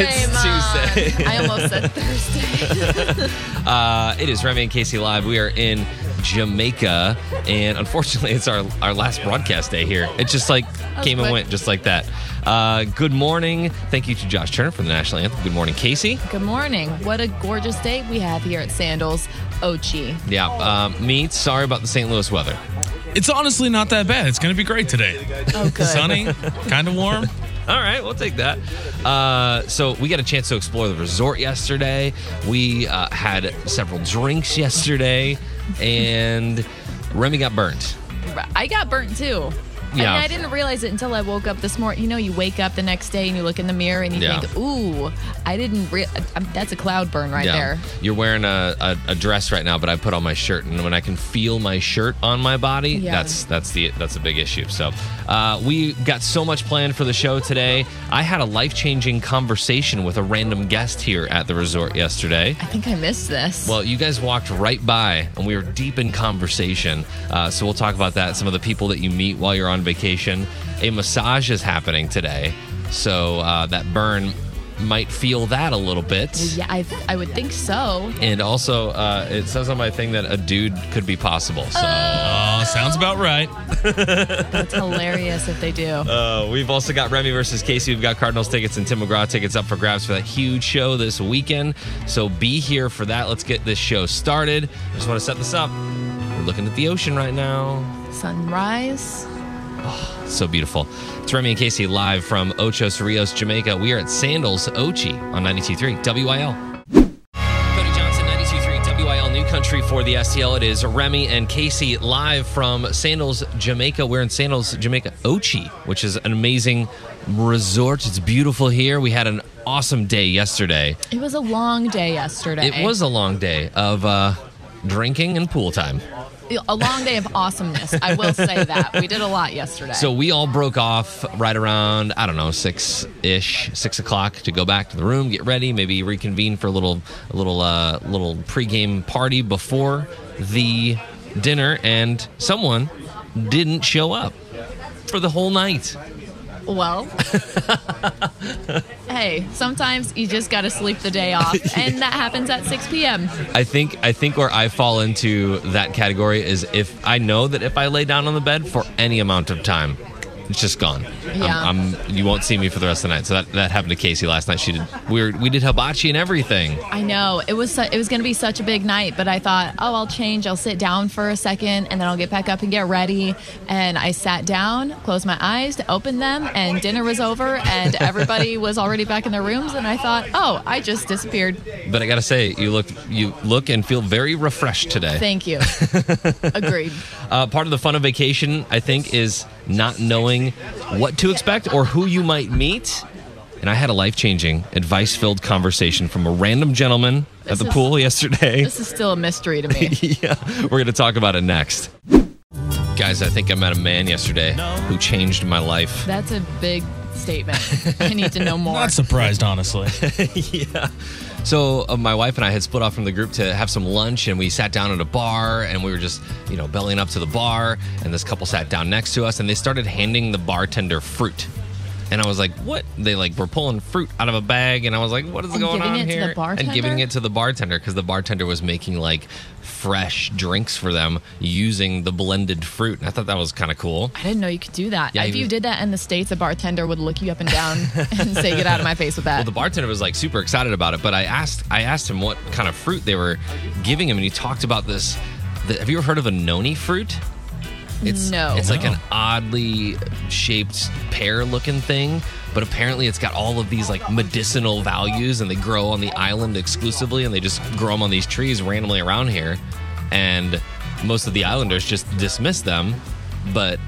It's Mom. Tuesday. I almost said Thursday. Uh, it is Remy and Casey live. We are in Jamaica, and unfortunately, it's our our last broadcast day here. It just like came and went just like that. Uh, good morning. Thank you to Josh Turner for the national anthem. Good morning, Casey. Good morning. What a gorgeous day we have here at Sandals Ochi. Yeah, um, me. Sorry about the St. Louis weather. It's honestly not that bad. It's going to be great today. Oh, good. Sunny, kind of warm. All right, we'll take that. Uh, so we got a chance to explore the resort yesterday. We uh, had several drinks yesterday, and Remy got burnt. I got burnt too. Yeah. And I didn't realize it until I woke up this morning. You know, you wake up the next day and you look in the mirror and you Yeah. think, "Ooh, I didn't." Re- um, that's a cloud burn right there. You're wearing a, a, a dress right now, but I put on my shirt, and when I can feel my shirt on my body, Yeah. that's that's the that's a big issue. So uh, we got so much planned for the show today. I had a life changing conversation with a random guest here at the resort yesterday. I think I missed this. Well, you guys walked right by, and we were deep in conversation. Uh, so we'll talk about that. Some of the people that you meet while you're on vacation. A massage is happening today, so uh, that burn might feel that a little bit. yeah, I, I would think so. And also, uh, it says on my thing that a dude could be possible. So Oh, sounds about right. That's hilarious if they do. uh, we've also got Remy versus Casey. We've got Cardinals tickets and Tim McGraw tickets up for grabs for that huge show this weekend. So be here for that. Let's get this show started. I just want to set this up. We're looking at the ocean right now. Sunrise. So beautiful. It's Remy and Casey live from Ocho Cerritos, Jamaica. We are at Sandals Ochi on 92.3 WIL. Cody Johnson, 92.3 WIL New Country for the STL. It is Remy and Casey live from Sandals, Jamaica. We're in Sandals, Jamaica Ochi, which is an amazing resort. It's beautiful here. We had an awesome day yesterday. It was a long day yesterday. It was a long day of uh, drinking and pool time. A long day of awesomeness. I will say that we did a lot yesterday. So we all broke off right around I don't know six ish, six o'clock to go back to the room, get ready, maybe reconvene for a little, a little, uh, little pregame party before the dinner, and someone didn't show up for the whole night. Well, hey, sometimes you just got to sleep the day off, and that happens at 6 p.m. I think I think where I fall into that category is if I know that if I lay down on the bed for any amount of time, it's just gone. I'm- Yeah. I'm, you won't see me for the rest of the night. So that, that happened to Casey last night. She did we were, we did hibachi and everything. I know it was su- it was going to be such a big night, but I thought, oh, I'll change. I'll sit down for a second, and then I'll get back up and get ready. And I sat down, closed my eyes, opened them, and dinner was over, and everybody was already back in their rooms. And I thought, oh, I just disappeared. But I gotta say, you look you look and feel very refreshed today. Thank you. Agreed. Uh, part of the fun of vacation, I think, is not knowing what to expect or who you might meet. And I had a life changing, advice filled conversation from a random gentleman at the is- pool yesterday. This is still a mystery to me. yeah, we're gonna talk about it next. Guys, I think I met a man yesterday who changed my life. That's a big statement. I need to know more. Not surprised, honestly. yeah. So uh, my wife and I had split off from the group to have some lunch, and we sat down at a bar, and we were just, you know, bellying up to the bar. And this couple sat down next to us, and they started handing the bartender fruit. And I was like, "What?" They like were pulling fruit out of a bag, and I was like, "What is And going on it to the here?" and giving it to the bartender because the bartender was making like fresh drinks for them using the blended fruit. And I thought that was kind of cool. I didn't know you could do that. Yeah, if you was- did that in the States, a bartender would look you up and down and say, get out of my face with that. Well, the bartender was like super excited about it, but I asked I asked him what kind of fruit they were giving him, and he talked about this. The, have you ever heard of a noni fruit? It's No. It's like an oddly shaped pear-looking thing, but apparently it's got all of these like medicinal values, and they grow on the island exclusively, and they just grow them on these trees randomly around here, and most of the islanders just dismiss them, but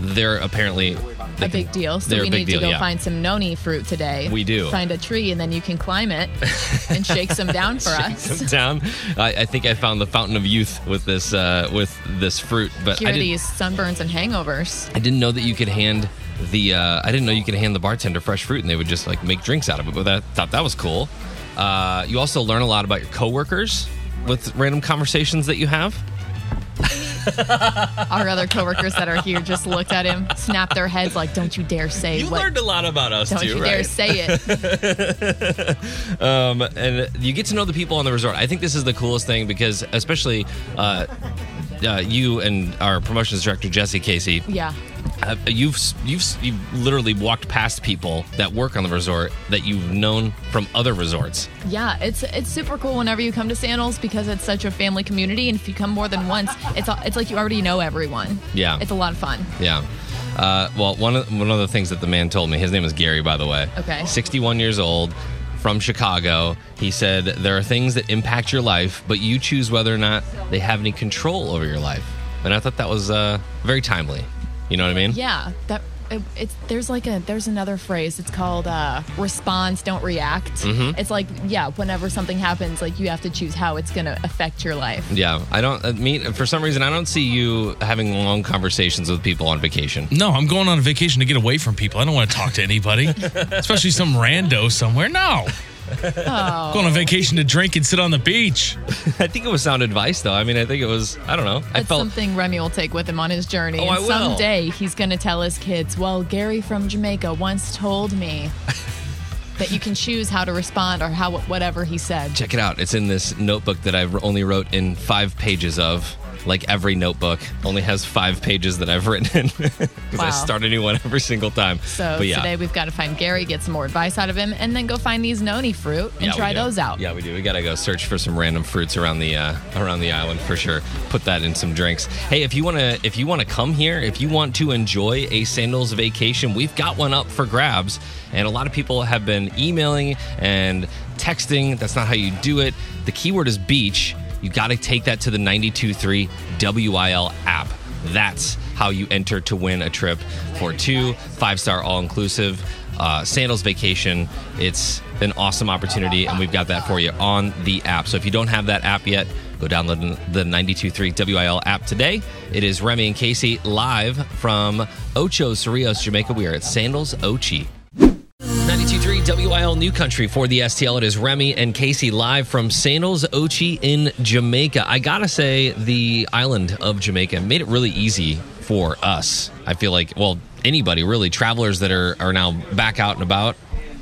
they're apparently they a can- big deal. So they're we big need deal, to go yeah. find some noni fruit today. We do. Find a tree and then you can climb it and shake some down for us. down. I, I think I found the fountain of youth with this uh, with this fruit, but I Cure didn't, these sunburns and hangovers. I didn't know that you could hand the uh, I didn't know you could hand the bartender fresh fruit and they would just like make drinks out of it. But I thought that was cool. Uh, you also learn a lot about your coworkers with random conversations that you have. Our other coworkers that are here just looked at him, snapped their heads like, "Don't you dare say You what." learned a lot about us don't too, you right? dare say it. um, and you get to know the people on the resort. I think this is the coolest thing because, especially uh, uh, you and our promotions director Jesse Casey, Yeah. Uh, you've you've you've literally walked past people that work on the resort that you've known from other resorts. Yeah, it's it's super cool whenever you come to Sandals because it's such a family community, and if you come more than once, it's it's like you already know everyone. Yeah. it's a lot of fun. Yeah. Uh, well, one of one of the things that the man told me, his name is Gary, by the way. Okay. 61 years old, from Chicago. He said there are things that impact your life, but you choose whether or not they have any control over your life. And I thought that was uh, very timely. You know what I mean? Yeah, that it, it's there's like a there's another phrase. It's called uh, respond, don't react. Mm-hmm. It's like yeah, whenever something happens, like you have to choose how it's gonna affect your life. Yeah. I don't uh, meet for some reason I don't see you having long conversations with people on vacation. No, I'm going on a vacation to get away from people. I don't want to talk to anybody, especially some rando somewhere. No. Oh, Going on a vacation to drink and sit on the beach. I think it was sound advice though. I mean, I think it was I don't know. I That's felt something Remy will take with him on his journey. Oh, and I will. someday he's gonna tell his kids, "Well, Gary from Jamaica once told me." That you can choose how to respond or how whatever he said. Check it out. It's in this notebook that I've only wrote in five pages of. Like every notebook only has five pages that I've written in because I start a new one every single time. So but yeah, today we've got to find Gary, get some more advice out of him, and then go find these noni fruit and Yeah, try those out. Yeah, we do. We gotta go search for some random fruits around the uh, around the island for sure. Put that in some drinks. Hey, if you wanna if you wanna come here, if you want to enjoy a sandals vacation, we've got one up for grabs. And a lot of people have been emailing and texting. That's not how you do it. The keyword is beach. You got to take that to the 923 WIL app. That's how you enter to win a trip for two five star all inclusive uh, sandals vacation. It's an awesome opportunity, and we've got that for you on the app. So if you don't have that app yet, go download the 923 WIL app today. It is Remy and Casey live from Ocho Cerritos, Jamaica. We are at Sandals Ochi. 92.3 WIL New Country for the STL. It is Remy and Casey live from Sandals Ochi in Jamaica. I gotta say, the island of Jamaica made it really easy for us. I feel like, well, anybody really, travelers that are, are now back out and about,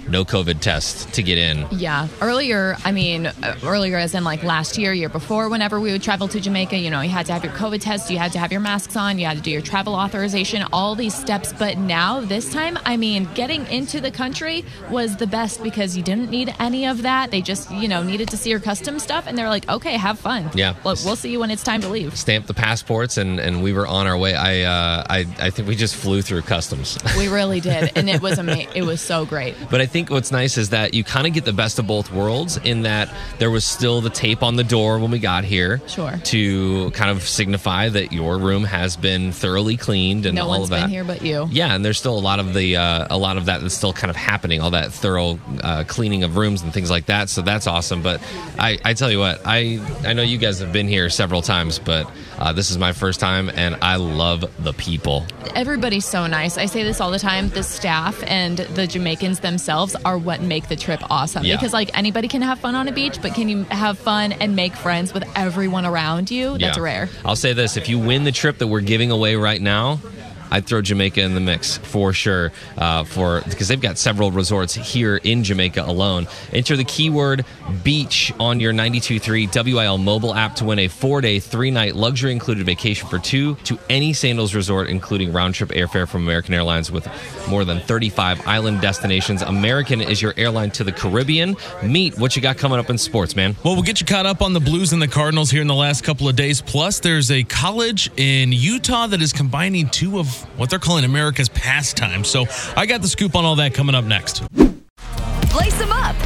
no COVID test to get in. Yeah. Earlier, I mean, uh, earlier as in like last year, year before, whenever we would travel to Jamaica, you know, you had to have your COVID test, you had to have your masks on, you had to do your travel authorization, all these steps. But now, this time, I mean, getting into the country was the best because you didn't need any of that. They just, you know, needed to see your custom stuff, and they're like, okay, have fun. Yeah. Look, we'll see you when it's time to leave. Stamp the passports and, and we were on our way. I, uh, I I think we just flew through customs. We really did, and it was amazing. It was so great. But I think what's nice is that you kind of get the best of both worlds in that there was still the tape on the door when we got here. Sure. To kind of signify that your room has been thoroughly cleaned and No all one's of that. been here but you. Yeah, and there's still a lot of the uh, a lot of that that's still kind of happening, all that thorough uh, cleaning of rooms and things like that. So that's awesome. But I, I tell you what, I I know you guys have been here several times, but uh, this is my first time, and I love the people. Everybody's so nice. I say this all the time. The staff and the Jamaicans themselves are what make the trip awesome. Yeah. Because like anybody can have fun on a beach, but can you have fun and make friends with everyone around you? That's Yeah. rare. I'll say this: if you win the trip that we're giving away right now. I'd throw Jamaica in the mix for sure, uh, for because they've got several resorts here in Jamaica alone. Enter the keyword beach on your 92.3 WIL mobile app to win a four-day, three-night luxury included vacation for two to any Sandals resort, including round-trip airfare from American Airlines with more than 35 island destinations. American is your airline to the Caribbean. Meet what you got coming up in sports, man. Well, we'll get you caught up on the Blues and the Cardinals here in the last couple of days. Plus, there's a college in Utah that is combining two of what they're calling America's pastime. So I got the scoop on all that coming up next. Lace them up.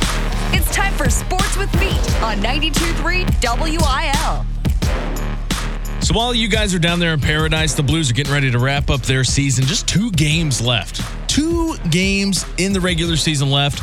It's time for Sports with Meat on 92.3 WIL. So while you guys are down there in paradise, the Blues are getting ready to wrap up their season. Just two games left. Two games in the regular season left.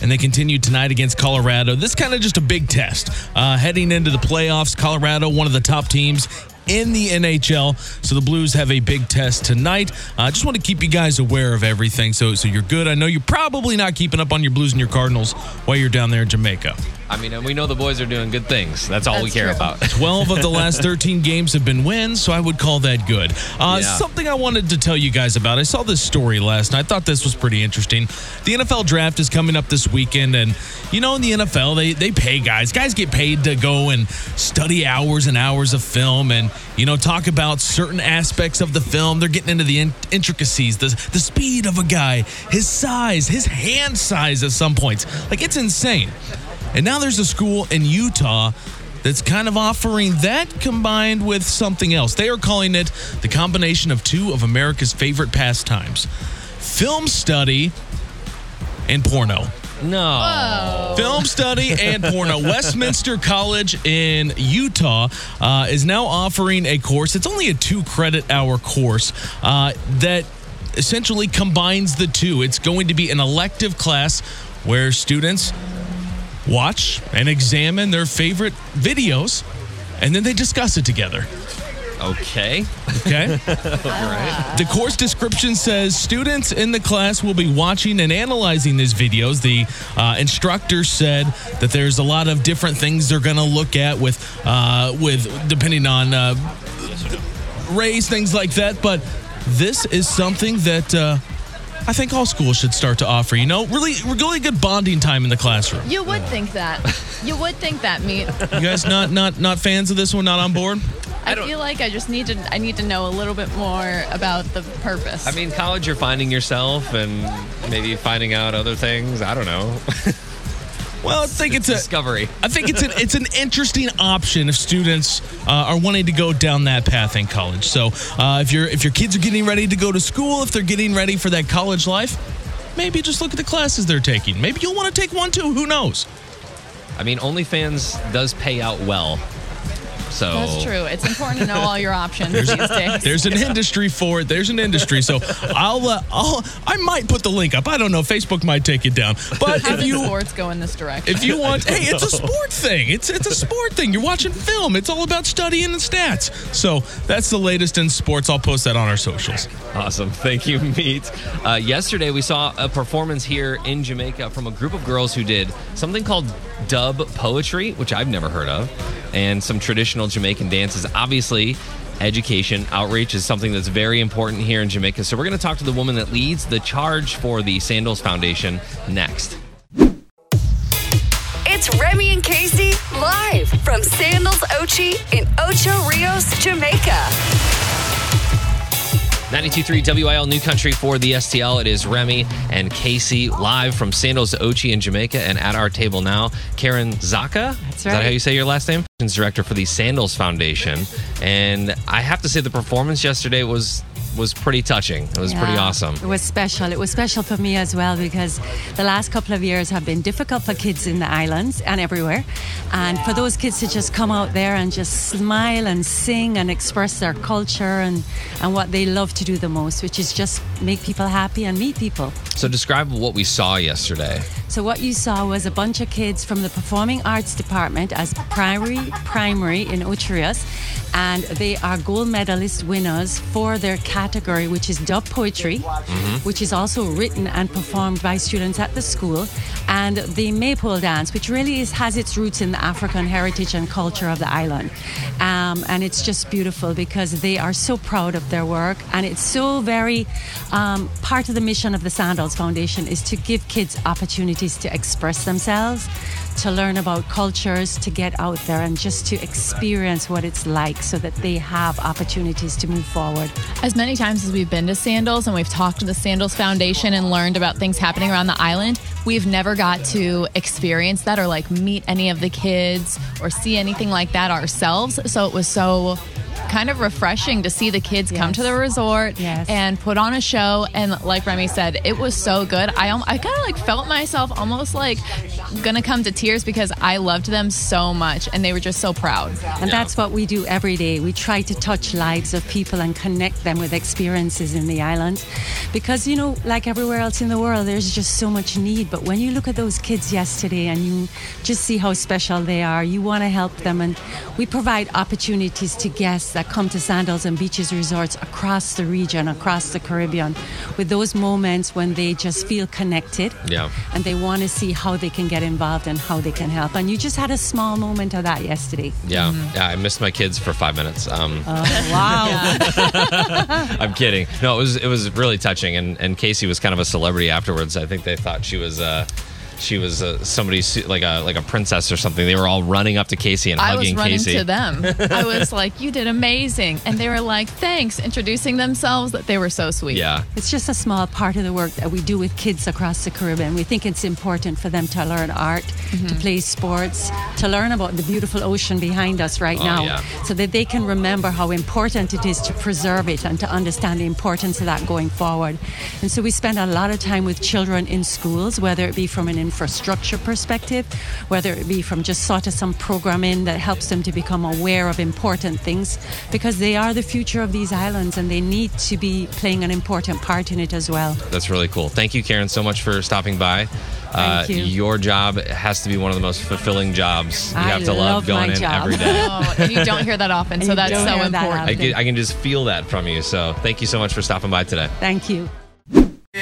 And they continue tonight against Colorado. This kind of just a big test. Uh, heading into the playoffs, Colorado, one of the top teams in the NHL. So the Blues have a big test tonight. I uh, just want to keep you guys aware of everything so, so you're good. I know you're probably not keeping up on your Blues and your Cardinals while you're down there in Jamaica. I mean, and we know the boys are doing good things. That's all we care true. about. 12 of the last 13 games have been wins, so I would call that good. Uh, Yeah. Something I wanted to tell you guys about. I saw this story last night. I thought this was pretty interesting. The NFL draft is coming up this weekend, and you know, in the NFL, they, they pay guys. Guys get paid to go and study hours and hours of film and, you know, talk about certain aspects of the film. They're getting into the in- intricacies, the, the speed of a guy, his size, his hand size at some points. Like, it's insane. And now there's a school in Utah that's kind of offering that combined with something else. They are calling it the combination of two of America's favorite pastimes film study and porno. No. Film study and porno. Westminster College in Utah uh, is now offering a course. It's only a two credit hour course uh, that essentially combines the two. It's going to be an elective class where students watch and examine their favorite videos and then they discuss it together. Okay. Okay. The course description says students in the class will be watching and analyzing these videos. The uh, instructor said that there's a lot of different things they're going to look at with, uh, with depending on uh, race, things like that. But this is something that uh, I think all schools should start to offer. You know, really, really good bonding time in the classroom. You would think that. You would think that, meat. You guys not not not fans of this one? Not on board? I feel like I just need to. I need to know a little bit more about the purpose. I mean, college, you're finding yourself and maybe finding out other things. I don't know. Well, I think it's a Discovery. I think it's an it's an interesting option if students uh, are wanting to go down that path in college. So uh, if your if your kids are getting ready to go to school, if they're getting ready for that college life, maybe just look at the classes they're taking. Maybe you'll want to take one too. Who knows? I mean, OnlyFans does pay out well. So That's true. It's important to know all your options these days. There's an industry for it. There's an industry. So I'll uh, I'll I might put the link up. I don't know. Facebook might take it down. But How if did you sports go in this direction? If you want, hey, it's a sport thing. It's it's a sport thing. You're watching film. It's all about studying the stats. So that's the latest in sports. I'll post that on our socials. Awesome. Thank you, Meet. Uh, yesterday, we saw a performance here in Jamaica from a group of girls who did something called dub poetry, which I've never heard of, and some traditional Jamaican dances. Obviously, education outreach is something that's very important here in Jamaica. So, we're going to talk to the woman that leads the charge for the Sandals Foundation next. It's Remy and Casey live from Sandals Ochi in Ocho Rios, Jamaica. 92.3 WIL New Country for the STL. It is Remy and Casey live from Sandals Ochi in Jamaica. And at our table now, Karen Zacca. Is that how you say your last name? Director for the Sandals Foundation. And I have to say, the performance yesterday was was pretty touching. It was pretty awesome. It was special. It was special for me as well because the last couple of years have been difficult for kids in the islands and everywhere. And for those kids to just come out there and just smile and sing and express their culture and, and what they love to do the most, which is just make people happy and meet people. So describe what we saw yesterday. So what you saw was a bunch of kids from the Performing Arts Department as primary primary in Ocho Rios, and they are gold medalist winners for their category, which is dub poetry, which is also written and performed by students at the school, and the maypole dance, which really is, has its roots in the African heritage and culture of the island, um, and it's just beautiful because they are so proud of their work, and it's so very um, part of the mission of the Sandals Foundation is to give kids opportunities to express themselves, to learn about cultures, to get out there and just to experience what it's like so that they have opportunities to move forward. As many times as we've been to Sandals and we've talked to the Sandals Foundation and learned about things happening around the island, we've never got to experience that or like meet any of the kids or see anything like that ourselves. So it was so kind of refreshing to see the kids come to the resort Yes. and put on a show. And like Remy said, it was so good. I, I kind of like felt myself almost like gonna come to tears because I loved them so much and they were just so proud. And that's what we do every day. We try to touch lives of people and connect them with experiences in the islands. Because, you know, like everywhere else in the world, there's just so much need. But when you look at those kids yesterday and you just see how special they are, you want to help them. And we provide opportunities to guests that come to Sandals and Beaches resorts across the region, across the Caribbean, with those moments when they just feel connected Yeah. and they want to see how they can get involved and how they can help. And you just had a small moment of that yesterday. Yeah. Yeah. I missed my kids for five minutes. Um, Oh, wow. I'm kidding. No, it was it was really touching, and and Casey was kind of a celebrity afterwards. I think they thought she was uh she was uh, somebody like a like a princess or something. They were all running up to Casey and I was running Casey. to them. I was like, "You did amazing," and they were like, "Thanks," introducing themselves. That they were so sweet. Yeah. It's just a small part of the work that we do with kids across the Caribbean. We think it's important for them to learn art, to play sports, to learn about the beautiful ocean behind us right Oh, now, yeah. so that they can remember how important it is to preserve it and to understand the importance of that going forward. And so we spend a lot of time with children in schools, whether it be from an infrastructure perspective, whether it be from just sort of some programming that helps them to become aware of important things, because they are the future of these islands and they need to be playing an important part in it as well. That's really cool. Thank you, Karen, so much for stopping by. Uh, Thank you. Your job has to be one of the most fulfilling jobs. You I have to love, love going my in job. every day. Oh, and you don't hear that often, And so that's so hear that important. I can, I can just feel that from you. So thank you so much for stopping by today. Thank you.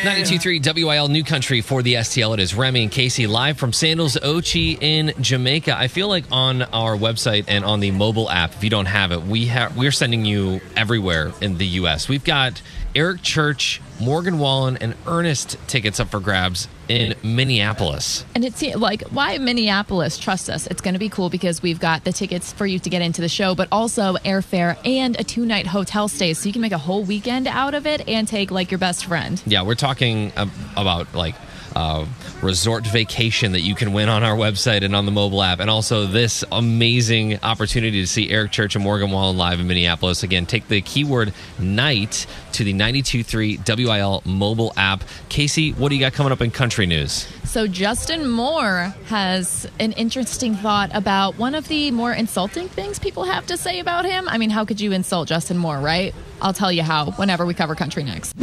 92.3 WIL New Country for the STL. It is Remy and Casey live from Sandals Ochi in Jamaica. I feel like on our website and on the mobile app, if you don't have it, we have we're sending you everywhere in the U.S. We've got Eric Church, Morgan Wallen, and Ernest tickets up for grabs in Minneapolis. And it's like, why Minneapolis? Trust us. It's going to be cool because we've got the tickets for you to get into the show, but also airfare and a two night hotel stay. So you can make a whole weekend out of it and take like your best friend. Yeah, we're talking about like uh, resort vacation that you can win on our website and on the mobile app, and also this amazing opportunity to see Eric Church and Morgan Wallen live in Minneapolis. Again, take the keyword night to the 92.3 WIL mobile app. Casey, what do you got coming up in country news? So Justin Moore has an interesting thought about one of the more insulting things people have to say about him. I mean, how could you insult Justin Moore, right? I'll tell you how whenever we cover country next.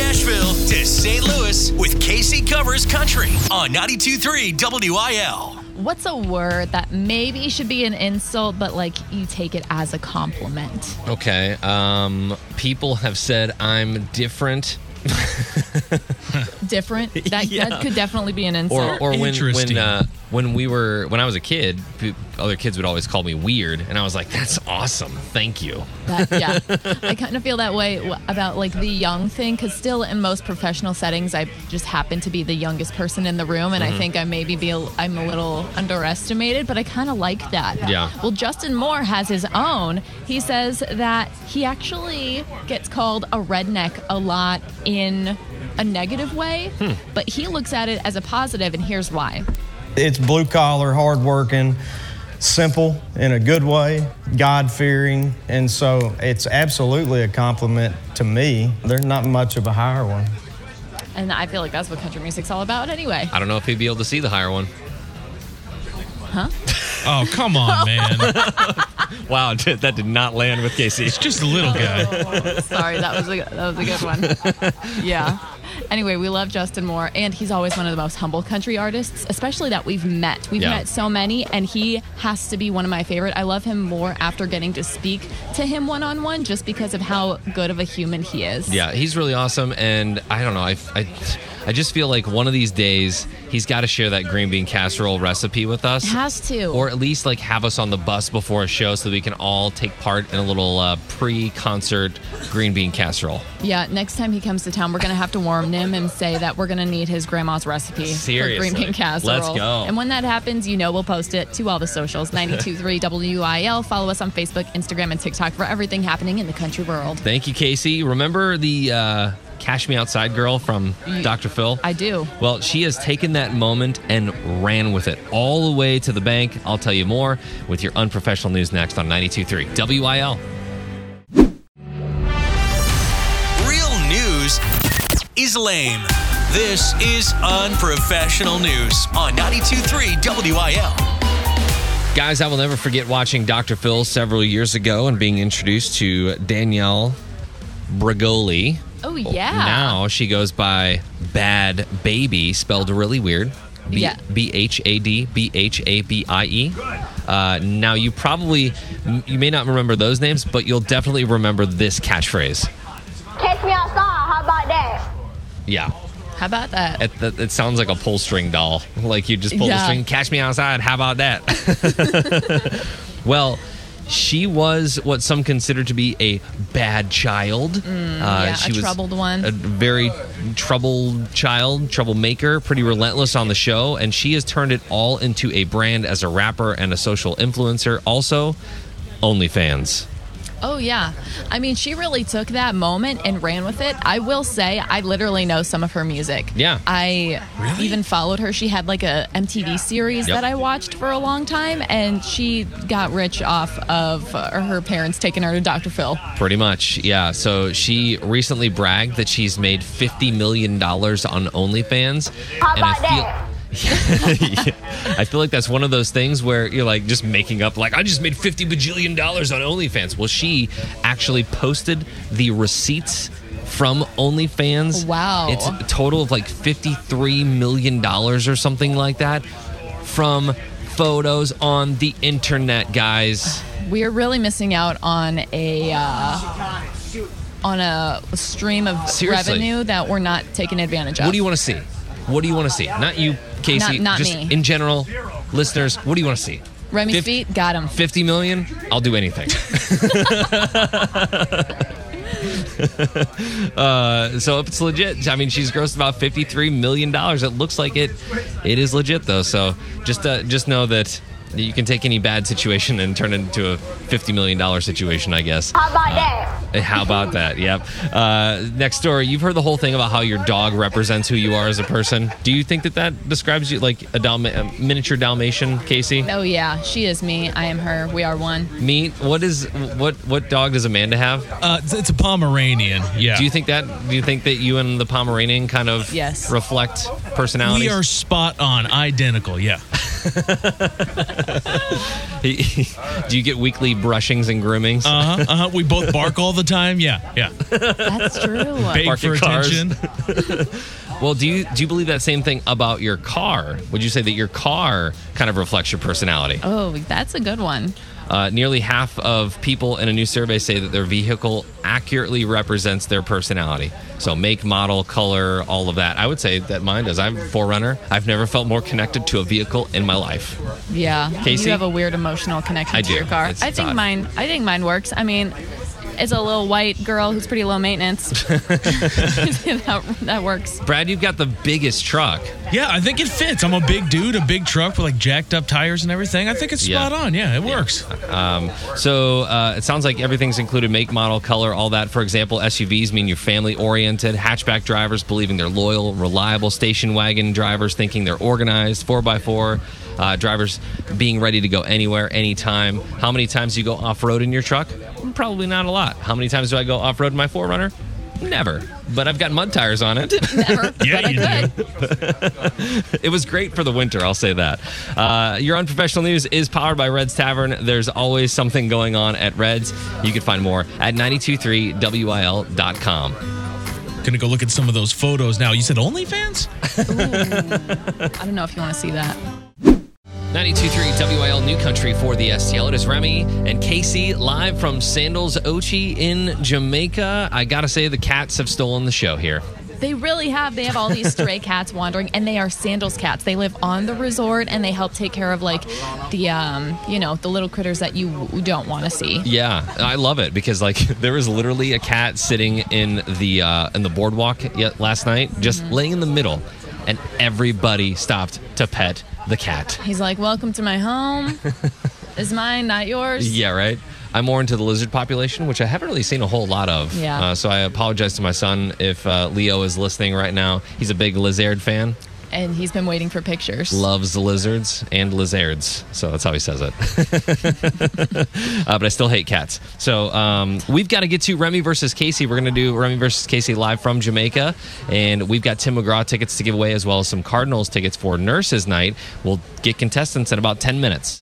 Bringing Nashville to St. Louis with Casey Covers Country on 92.3 WIL. What's a word that maybe should be an insult, but like you take it as a compliment? Okay, um, people have said I'm different. Different. That, Yeah. that could definitely be an insult. or when when uh, when we were when I was a kid, other kids would always call me weird, and I was like, "That's awesome, thank you." That, yeah, I kind of feel that way about like the young thing because still in most professional settings, I just happen to be the youngest person in the room, and I think I maybe be a, I'm a little underestimated, but I kind of like that. Yeah. Well, Justin Moore has his own. He says that he actually gets called a redneck a lot in a negative way, hmm. but he looks at it as a positive, and here's why. It's blue collar, hardworking, simple in a good way, God fearing, and so it's absolutely a compliment to me. There's not much of a higher one. And I feel like that's what country music's all about, anyway. I don't know if he'd be able to see the higher one. Oh, come on, man. Wow, that did not land with Casey. It's just a little guy. Sorry, that was a that was a good one. Yeah. Anyway, we love Justin Moore, and he's always one of the most humble country artists, especially that we've met. We've Yeah. met so many, and he has to be one of my favorite. I love him more after getting to speak to him one on one, just because of how good of a human he is. Yeah, he's really awesome, and I don't know. I, I, I just feel like one of these days he's got to share that green bean casserole recipe with us. Has to. Or at least like have us on the bus before a show so that we can all take part in a little uh, pre-concert green bean casserole. Yeah, next time he comes to town, we're gonna have to warn him and say that we're gonna need his grandma's recipe for green bean casserole. Let's go. And when that happens, you know we'll post it to all the socials. 923 WIL. Follow us on Facebook, Instagram, and TikTok for everything happening in the country world. Thank you, Casey. Remember the uh, Cash Me Outside girl from Dr. Phil? I do. Well, she has taken that moment and ran with it all the way to the bank. I'll tell you more with your unprofessional news next on 92.3 WIL. Real news is lame. This is unprofessional news on 92.3 WIL. Guys, I will never forget watching Dr. Phil several years ago and being introduced to Danielle Bregoli. Oh, yeah. Now she goes by Bhad Bhabie, spelled really weird. B- Yeah. B H A D B H A B I E. Uh, now you probably you may not remember those names, but you'll definitely remember this catchphrase. Catch me outside. How about that? Yeah. How about that? It, it, it sounds like a pull string doll. Like you just pull the string, catch me outside. How about that? well, she was what some consider to be a bad child. uh, Mm, yeah, she a was troubled one. A very troubled child, troublemaker, pretty relentless on the show. And she has turned it all into a brand as a rapper and a social influencer. Also, OnlyFans. Oh yeah. I mean, she really took that moment and ran with it. I will say, I literally know some of her music. Yeah. I even followed her. She had like a MTV series Yep. that I watched for a long time, and she got rich off of uh, her parents taking her to Dr. Phil. Pretty much, yeah. So she recently bragged that she's made $50 million on OnlyFans. How and I about feel. that? I feel like that's one of those things where you're like just making up, like, I just made 50 bajillion dollars on OnlyFans. Well, she actually posted the receipts from OnlyFans. Wow. It's a total of like $53 million or something like that from photos on the internet, guys. We are really missing out on a uh, on a stream of Seriously. revenue that we're not taking advantage of. What do you want to see? What do you want to see? Not you, Casey. Not- not just me. in general, listeners. What do you want to see? Remy Fif- feet got him. 50 million? I'll do anything. uh, so if it's legit, I mean, she's grossed about 53 million dollars. It looks like it. It is legit though. So just uh, just know that you can take any bad situation and turn it into a 50 million dollar situation. I guess. How about that? How about that? Yep. Uh, next story. You've heard the whole thing about how your dog represents who you are as a person. Do you think that that describes you like a, Dalma- a miniature Dalmatian, Casey? Oh yeah, she is me. I am her. We are one. Me? What is what? What dog does Amanda have? Uh, it's, it's a Pomeranian. Yeah. Do you think that? Do you think that you and the Pomeranian kind of Yes. reflect personalities? we are spot on, identical. Yeah. do you get weekly brushings and groomings? Uh huh. Uh huh. We both bark all the time. Yeah. Yeah. That's true. Beg Barking for cars. attention. well, do you do you believe that same thing about your car? Would you say that your car kind of reflects your personality? oh, that's a good one. Uh, nearly half of people in a new survey say that their vehicle accurately represents their personality. So, make, model, color, all of that. I would say that mine does. I'm a 4Runner. I've never felt more connected to a vehicle in my life. Yeah, Casey? you have a weird emotional connection I to do. your car. It's- I think odd. mine. I think mine works. I mean, it's a little white girl who's pretty low maintenance. that, that works. Brad, you've got the biggest truck. Yeah, I think it fits. I'm a big dude, a big truck with like jacked up tires and everything. I think it's Yeah. spot on. Yeah, it works. Um, so uh, it sounds like everything's included make, model, color, all that. For example, SUVs mean you're family oriented. Hatchback drivers believing they're loyal, reliable. Station wagon drivers thinking they're organized. 4x4 uh, drivers being ready to go anywhere, anytime. How many times do you go off road in your truck? Probably not a lot. How many times do I go off road in my 4Runner? Never. But I've got mud tires on it. Never. Yeah, you could. it was great for the winter, I'll say that. Uh, your unprofessional news is powered by Red's Tavern. There's always something going on at Red's. You can find more at 923wil.com. Gonna go look at some of those photos now. You said OnlyFans? I don't know if you want to see that. 923 WIL New Country for the STL. It is Remy and Casey live from Sandals Ochi in Jamaica. I gotta say, the cats have stolen the show here. They really have. They have all these stray cats wandering, and they are sandals cats. They live on the resort, and they help take care of like the, um, you know, the little critters that you don't want to see. Yeah, I love it because like there was literally a cat sitting in the uh, in the boardwalk yet last night, just laying in the middle, and everybody stopped to pet the cat. He's like, "Welcome to my home. Is mine, not yours." Yeah, right. I'm more into the lizard population, which I haven't really seen a whole lot of. Yeah. Uh, so I apologize to my son if uh, Leo is listening right now. He's a big lizard fan. And he's been waiting for pictures. Loves lizards and lizards. So that's how he says it. uh, but I still hate cats. So um, we've got to get to Remy versus Casey. We're going to do Remy versus Casey live from Jamaica. And we've got Tim McGraw tickets to give away as well as some Cardinals tickets for Nurses Night. We'll get contestants in about 10 minutes.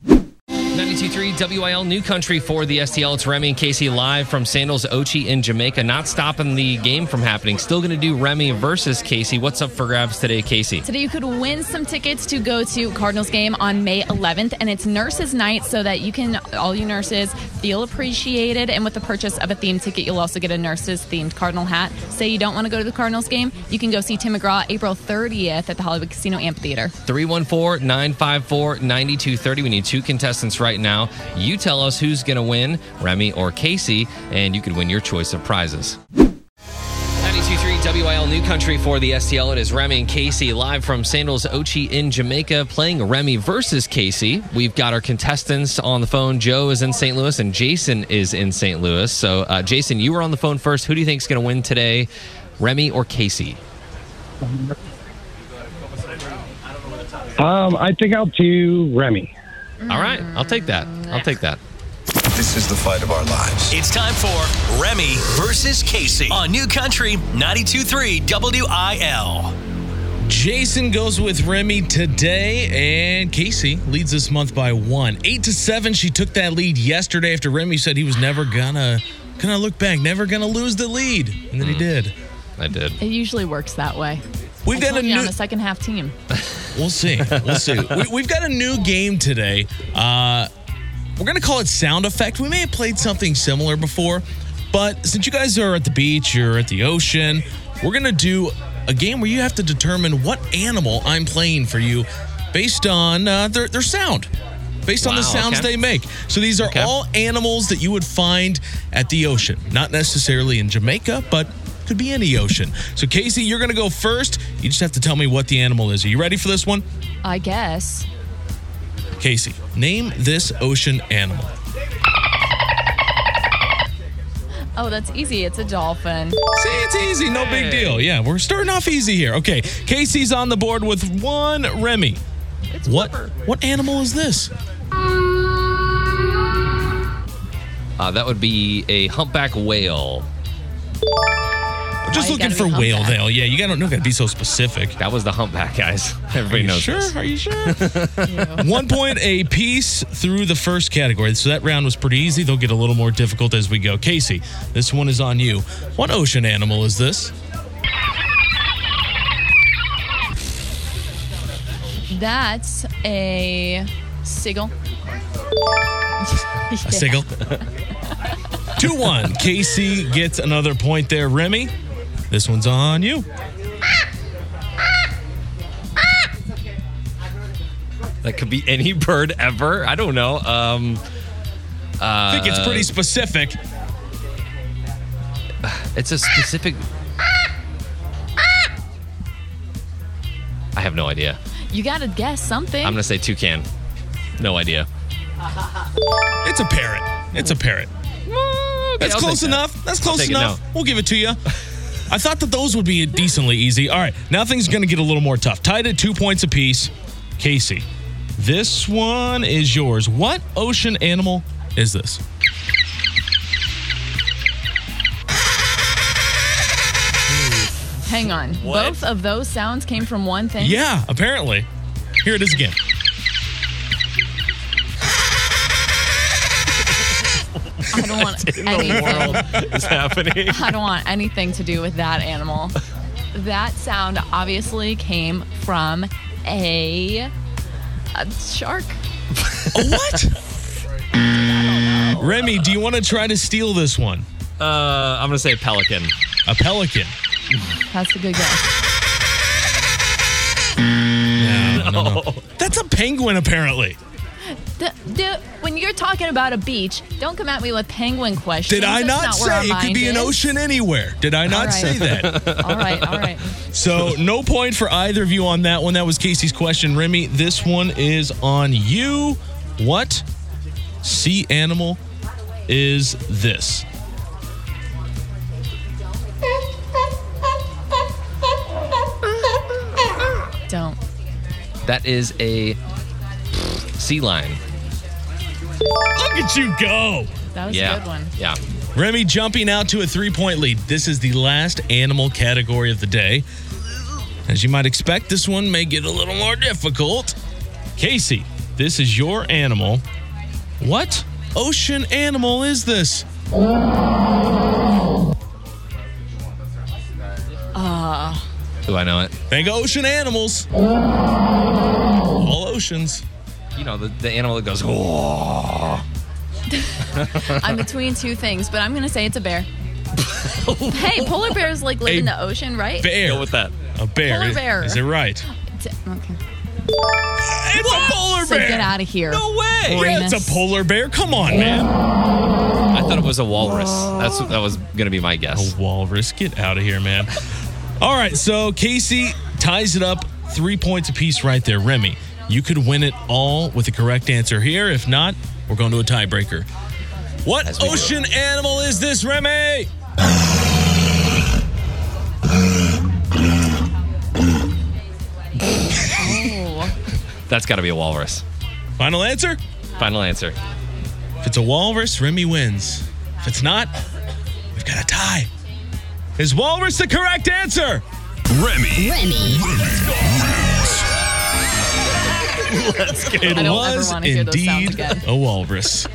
92.3 WIL New Country for the STL. It's Remy and Casey live from Sandals Ochi in Jamaica. Not stopping the game from happening. Still going to do Remy versus Casey. What's up for grabs today, Casey? Today you could win some tickets to go to Cardinals game on May 11th, and it's Nurses Night, so that you can all you nurses feel appreciated. And with the purchase of a themed ticket, you'll also get a nurses themed Cardinal hat. Say you don't want to go to the Cardinals game, you can go see Tim McGraw April 30th at the Hollywood Casino Amphitheater. 314 954 9230. We need two contestants right now. You tell us who's going to win, Remy or Casey, and you could win your choice of prizes. 92.3 WIL New Country for the STL. It is Remy and Casey live from Sandals Ochi in Jamaica playing Remy versus Casey. We've got our contestants on the phone. Joe is in St. Louis and Jason is in St. Louis. So, uh, Jason, you were on the phone first. Who do you think is going to win today, Remy or Casey? Um, I think I'll do Remy. All right, I'll take that. I'll take that. This is the fight of our lives. It's time for Remy versus Casey on New Country 92.3 WIL. Jason goes with Remy today, and Casey leads this month by one. Eight to seven. She took that lead yesterday after Remy said he was never gonna gonna look back, never gonna lose the lead, and then he mm. did. I did. It usually works that way. We've I got a you new. on the second half team. We'll see. We'll see. we, we've got a new game today. Uh, we're going to call it Sound Effect. We may have played something similar before, but since you guys are at the beach, you're at the ocean, we're going to do a game where you have to determine what animal I'm playing for you based on uh, their, their sound. Based on the sounds okay. they make. So these are Okay. all animals that you would find at the ocean. Not necessarily in Jamaica, but could be any ocean. So, Casey, you're going to go first. You just have to tell me what the animal is. Are you ready for this one? I guess. Casey, name this ocean animal. Oh, that's easy. It's a dolphin. See, it's easy, no big deal. Yeah, we're starting off easy here. Okay, Casey's on the board with one Remy. what what animal is this? Uh, that would be a humpback whale. Just you looking for whale humpback. veil. Yeah, you gotta not gotta be so specific. That was the humpback, guys. Everybody Are knows sure? this. Are you sure? One point a piece through the first category. So that round was pretty easy. They'll get a little more difficult as we go. Casey, this one is on you. What ocean animal is this? That's a seagull. A seagull. 2 1. Casey gets another point there. Remy, this one's on you. That could be any bird ever. I don't know. Um, I think it's pretty specific. it's a specific. I have no idea. You got to guess something. I'm gonna say toucan. No idea. It's a parrot. It's a parrot. That's I'll close take that. enough. That's close take it enough. now. We'll give it to you. I thought that those would be decently easy. All right, now things are going to get a little more tough. Tied at two points apiece. Casey, this one is yours. What ocean animal is this? Hang on. Both of those sounds came from one thing. Yeah, apparently. Here it is again. I don't want anything. is happening. I don't want anything to do with that animal. That sound obviously came from a, a shark. A what? Remy, do you want to try to steal this one? Uh, I'm gonna say pelican. A pelican. That's a good guess. No, no, no. That's a penguin, apparently. D- d- when you're talking about a beach, don't come at me with penguin questions. Did I That's not, say it could mind be an ocean anywhere? Did I not right. say that? All right, all right. So no point for either of you on that one. That was Casey's question. Remy, this one is on you. What sea animal is this? Don't. That is a sea lion. Look at you go. That was yeah. a good one. Yeah. Remy jumping out to a three point lead. This is the last animal category of the day. As you might expect, this one may get a little more difficult. Casey, this is your animal. What ocean animal is this? Uh, Do I know it? Think ocean animals. All oceans. You know, the, the animal that goes, oh. I'm between two things, but I'm going to say it's a bear. hey, polar bears like live A in the ocean, right? Bear. Go with that. A bear. Polar bear. Is it right? T- Okay. It's a polar So bear. get out of here. No way. Yeah, it's a polar bear. Come on, man. I thought it was a walrus. That's that was gonna be my guess. A walrus. Get out of here, man. All right, so Casey ties it up three points apiece right there. Remy, you could win it all with the correct answer here. If not, we're going to a tiebreaker. What As we do. ocean animal is this, Remy? That's got to be a walrus. Final answer? Final answer. If it's a walrus, Remy wins. If it's not, we've got a tie. Is walrus the correct answer? Remy. Let's go. It I don't ever was wanna hear those sounds indeed a walrus.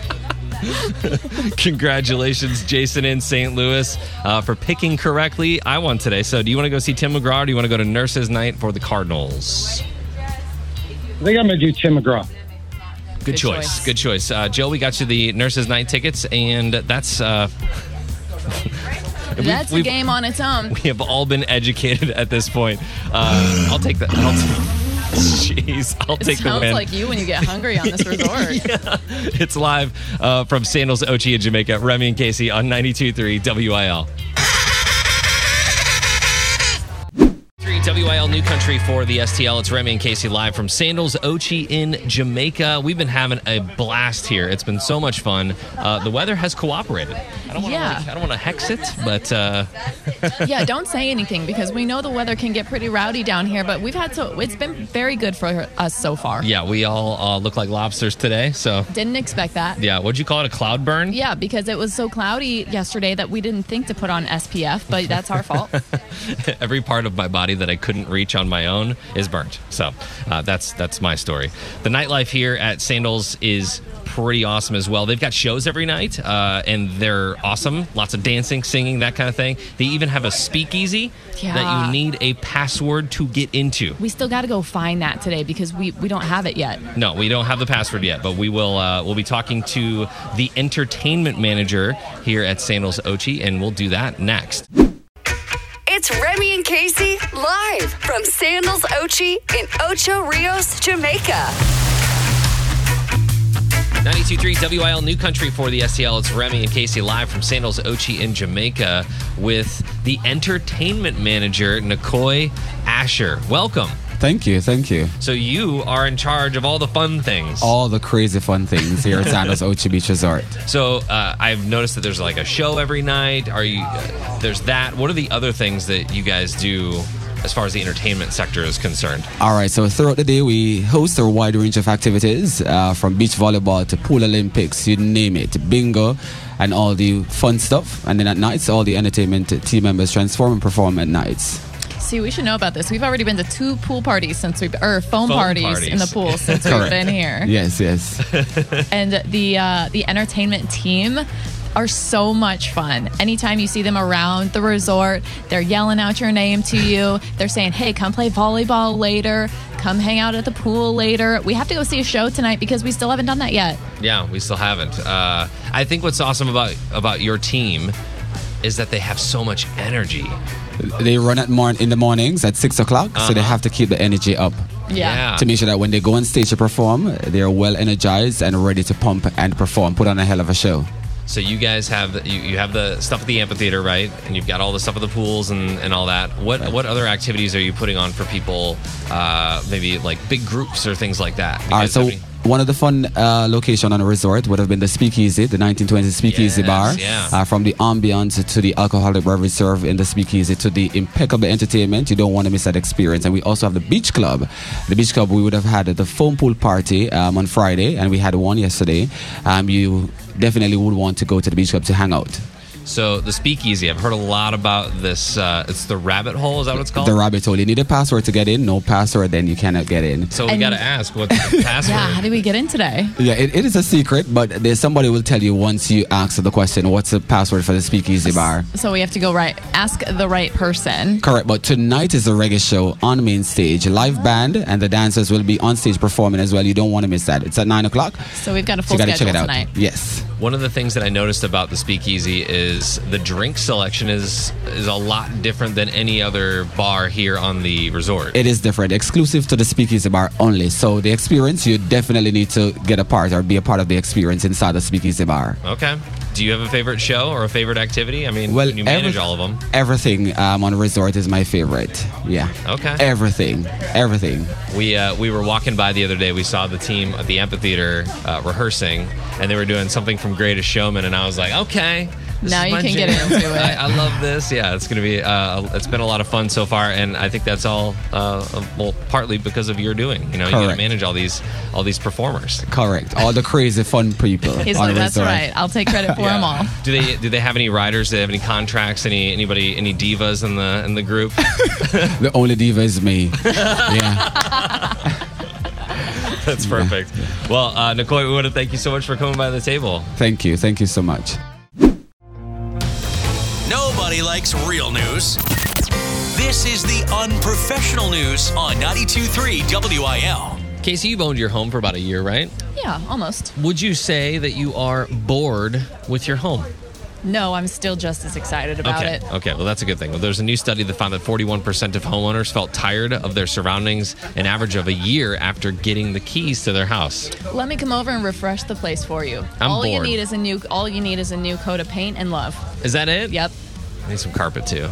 Congratulations, Jason in St. Louis, uh, for picking correctly. I won today. So, do you want to go see Tim McGraw or do you want to go to Nurses Night for the Cardinals? I think I'm going to do Tim McGraw. Good, Good choice. choice. Good choice. Uh, Joe, we got you the Nurses Night tickets, and that's. Uh, That's a we've- game on its own. we have all been educated at this point. Uh, I'll take that. I'll t- Jeez, I'll It take the win. sounds like you when you get hungry on this resort. It's live uh, from Sandals Ochi in Jamaica. Remy and Casey on 92.3 WIL. WIL New Country for the STL. It's Remy and Casey live from Sandals Ochi in Jamaica. We've been having a blast here. It's been so much fun. Uh, the weather has cooperated. I don't want to Yeah. I don't want to hex it, but uh, yeah, don't say anything because we know the weather can get pretty rowdy down here, but we've had so it's been very good for us so far. yeah, we all uh, look like lobsters today. So Didn't expect that. yeah, what'd you call it? A cloud burn? Yeah, because it was so cloudy yesterday that we didn't think to put on SPF, but that's our fault. every part of my body that I couldn't reach on my own is burnt. So uh, that's that's my story. The nightlife here at Sandals is pretty awesome as well. They've got shows every night, uh, and they're awesome. Lots of dancing, singing, that kind of thing. They even have a speakeasy that you need a password to get into. we still got to go find that today because we, we don't have it yet. No, we don't have the password yet, but we will. Uh, we'll be talking to the entertainment manager here at Sandals Ochi, and we'll do that next. It's Remy and Casey live from Sandals Ochi in Ocho Rios, Jamaica. 92.3 WIL New Country for the STL. It's Remy and Casey live from Sandals Ochi in Jamaica with the entertainment manager, Nikoi Asher. Welcome. Thank you, thank you. So you are in charge of all the fun things. All the crazy fun things here at Sandals Ochi Beach Resort. So uh, I've noticed that there's like a show every night. Are you? Uh, there's that. What are the other things that you guys do as far as the entertainment sector is concerned? All right, so throughout the day, we host a wide range of activities uh, from beach volleyball to pool Olympics, you name it, bingo, and all the fun stuff. And then at nights, all the entertainment team members transform and perform at nights. See, we should know about this. We've already been to two pool parties since we've, or foam, Foam parties, parties. in the pool since we've been here. Yes, yes. and the uh, the entertainment team are so much fun. Anytime you see them around the resort, they're yelling out your name to you. They're saying, "Hey, come play volleyball later. Come hang out at the pool later." We have to go see a show tonight because we still haven't done that yet. Yeah, we still haven't. Uh, I think what's awesome about about your team is that they have so much energy. They run at morn in the mornings at six o'clock, so they Uh-huh. have to keep the energy up. Yeah. To make sure that when they go on stage to perform, they're well energized and ready to pump and perform, put on a hell of a show. So you guys have you, you have the stuff at the amphitheater, right? And you've got all the stuff at the pools and, and all that. What what other activities are you putting on for people? Uh, maybe like big groups or things like that. All right, so I mean- one of the fun uh, location on a resort would have been the Speakeasy, the 1920 Speakeasy Yes, bar. yeah. Uh, from the ambiance to the alcoholic beverage served in the Speakeasy to the impeccable entertainment, you don't want to miss that experience. And we also have the Beach Club. The Beach Club, we would have had the foam pool party um, on Friday, and we had one yesterday. Um, you definitely would want to go to the Beach Club to hang out. So the Speakeasy, I've heard a lot about this. Uh, it's the Rabbit Hole. Is that what it's called? The rabbit hole. You need a password to get in. No password, then you cannot get in. so we And- got to ask what's the password. Yeah, how did we get in today? Yeah, it, it is a secret, but there's somebody will tell you once you ask the question, what's the password for the speakeasy bar? So we have to go right, ask the right person. Correct, but tonight is a reggae show on main stage. Live band and the dancers will be on stage performing as well. You don't want to miss that. It's at 9 o'clock. So we've got a So full you gotta schedule check it out. tonight. Yes. One of the things that I noticed about the Speakeasy is the drink selection is is a lot different than any other bar here on the resort. It is different, exclusive to the speakeasy bar only. So the experience, you definitely need to get a part or be a part of the experience inside the speakeasy bar. okay. Do you have a favorite show or a favorite activity? I mean, Well, you manage every- all of them. Everything um, on the resort is my favorite. Yeah. Okay. Everything. Everything. We uh, we were walking by the other day. We saw the team at the amphitheater uh, rehearsing, and they were doing something from Greatest Showman, and I was like, okay. This Now you my can get into it. I, I love this. Yeah, it's gonna be. Uh, it's been a lot of fun so far, and I think that's all. Uh, well, partly because of your doing. You know, you got to manage all these all these performers. Correct. All the crazy fun people. He's like, that's resort. right. I'll take credit for them all. Do they do they have any riders? Do they have any contracts? Any anybody any divas in the in the group? The only diva is me. yeah. That's perfect. Well, uh, Nicole, we want to thank you so much for coming by the table. Thank you. Thank you so much. Nobody likes real news. This is the unprofessional news on 92.3 WIL. Casey, you've owned your home for about a year, right? Yeah, almost. Would you say that you are bored with your home? No, I'm still just as excited about okay. it. Okay. Well, that's a good thing. Well, there's a new study that found that 41% of homeowners felt tired of their surroundings an average of a year after getting the keys to their house. Let me come over and refresh the place for you. I'm all you need is a new all you need is a new coat of paint and love. Is that it? Yep. I need some carpet too.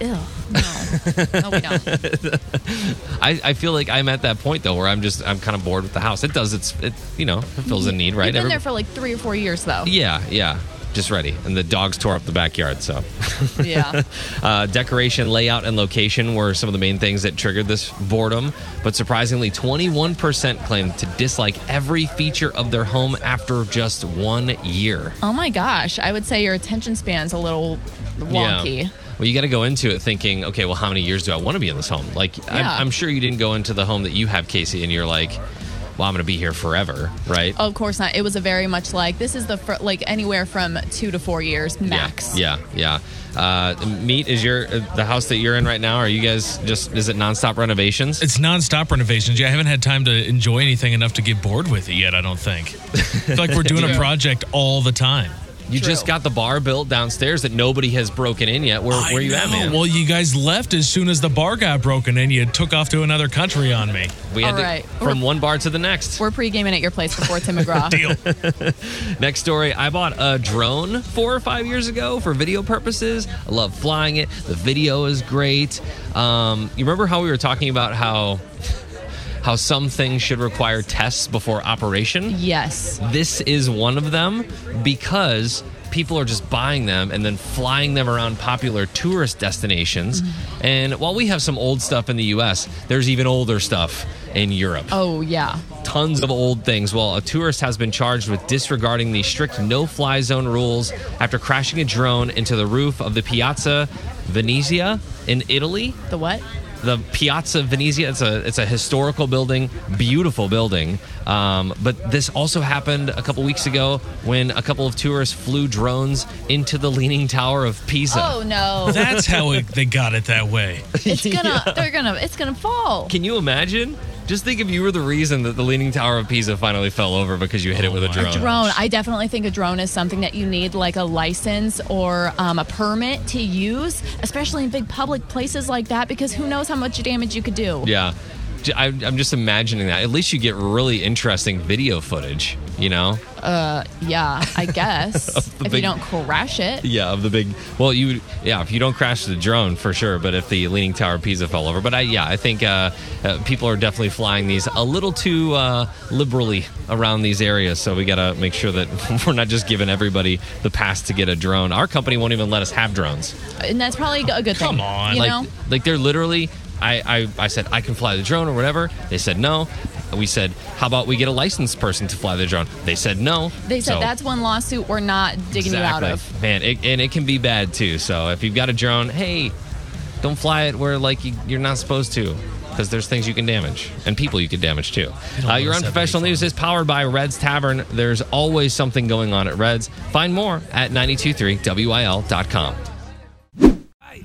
Ew. No. no, we don't. I, I feel like I'm at that point though where I'm just I'm kind of bored with the house. It does its it you know it fills a need, right? You've been Every- there for like three or four years though. yeah, yeah. Just ready. And the dogs tore up the backyard, so. Yeah. Uh, decoration, layout, and location were some of the main things that triggered this boredom. But surprisingly, 21% claimed to dislike every feature of their home after just one year. Oh my gosh. I would say your attention span's a little wonky. Yeah. Well, you got to go into it thinking, okay, well, how many years do I want to be in this home? Like, Yeah. I'm, I'm sure you didn't go into the home that you have, Casey, and you're like, well, I'm going to be here forever, right? Of course not. It was a very much like this is the fir- like anywhere from two to four years max. Yeah, yeah. Uh, Meat is your uh, the house that you're in right now. Are you guys just is it nonstop renovations? It's nonstop renovations. Yeah, I haven't had time to enjoy anything enough to get bored with it yet. I don't think. I feel like we're doing a project all the time. You just got the bar built downstairs that nobody has broken in yet. Where, I where you at, man? Well, you guys left as soon as the bar got broken and you took off to another country on me. we had All to, right. from one bar to the next. We're pre-gaming at your place before Tim McGraw. Deal. Next story. I bought a drone four or five years ago for video purposes. I love flying it. The video is great. Um, you remember how we were talking about how how some things should require tests before operation? Yes. This is one of them because people are just buying them and then flying them around popular tourist destinations. Mm-hmm. And while we have some old stuff in the US, there's even older stuff in Europe. Oh yeah. Tons of old things. Well, a tourist has been charged with disregarding the strict no fly zone rules after crashing a drone into the roof of the Piazza Venezia in Italy The what? The Piazza Venezia. It's a it's a historical building, beautiful building. Um, but this also happened a couple weeks ago when a couple of tourists flew drones into the Leaning Tower of Pisa. Oh no. That's how it, they got it that way. It's gonna they're gonna it's gonna fall. Can you imagine? Just think if you were the reason that the Leaning Tower of Pisa finally fell over because you hit it with a my drone. drone. I definitely think a drone is something that you need like a license or um, a permit to use, especially in big public places like that, because who knows how much damage you could do. Yeah. J- I, am just imagining that. At least you get really interesting video footage, you know? Uh, yeah, I guess if big- you don't crash it. Yeah, of the big. Well, you. Yeah, if you don't crash the drone for sure, but if the Leaning Tower of Pisa fell over, but I yeah, I think uh, uh, people are definitely flying these a little too uh, liberally around these areas. So we got to make sure that we're not just giving everybody the pass to get a drone. Our company won't even let us have drones. And that's probably a good thing. Come on. You like, know? like they're literally I, I, I said, I can fly the drone or whatever. They said no. We said, how about we get a licensed person to fly the drone? They said no. They said So- that's one lawsuit we're not digging you out of. Man, it, and it can be bad too. So if you've got a drone, hey, don't fly it where like you, you're not supposed to. Because there's things you can damage and people you can damage too. Uh, your unprofessional news is powered by Red's Tavern. There's always something going on at Red's. Find more at 923wil.com.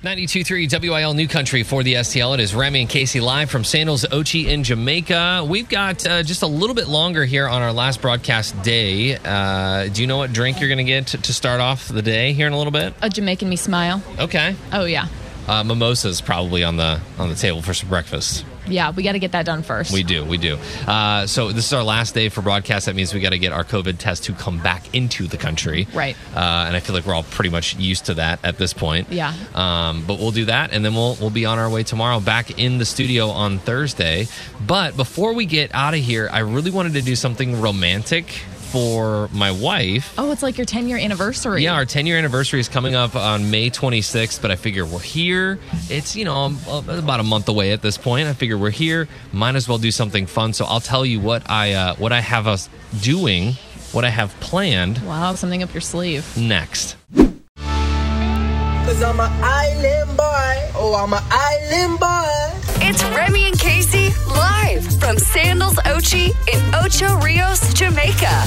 92.3 WIL New Country for the STL. It is Remy and Casey live from Sandals Ochi in Jamaica. We've got uh, just a little bit longer here on our last broadcast day. Uh, do you know what drink you're going to get to start off the day here in a little bit? A Jamaican me smile. Okay. Oh yeah, Uh, mimosas probably on the on the table for some breakfast. Yeah. We got to get that done first. We do, we do. Uh, so this is our last day for broadcast. That means we got to get our COVID test to come back into the country. Right. Uh, and I feel like we're all pretty much used to that at this point. Yeah. Um, but we'll do that, and then we'll we'll be on our way tomorrow back in the studio on Thursday. But before we get out of here, I really wanted to do something romantic for my wife. Oh, it's like your 10 year anniversary. Yeah, our 10 year anniversary is coming up on May 26th, but I figure we're here. It's, you know, about a month away at this point. I figure we're here. Might as well do something fun. So I'll tell you what I uh, what I have us doing, what I have planned Wow, something up your sleeve. next. Cause I'm an island boy. Oh, I'm an island boy. It's Remy and Casey live from Sandals Ochi in Ocho Rios, Jamaica.